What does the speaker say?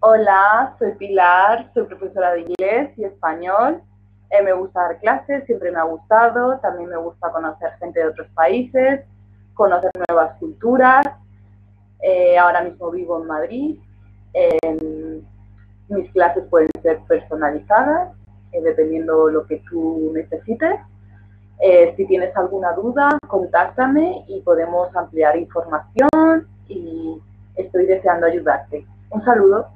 Hola, soy Pilar, soy profesora de inglés y español. Eh, me gusta dar clases, siempre me ha gustado. También me gusta conocer gente de otros países, conocer nuevas culturas. Eh, ahora mismo vivo en Madrid. Em, mis clases pueden ser personalizadas, eh, dependiendo lo que tú necesites. Eh, si tienes alguna duda, contáctame y podemos ampliar información y estoy deseando ayudarte. Un saludo.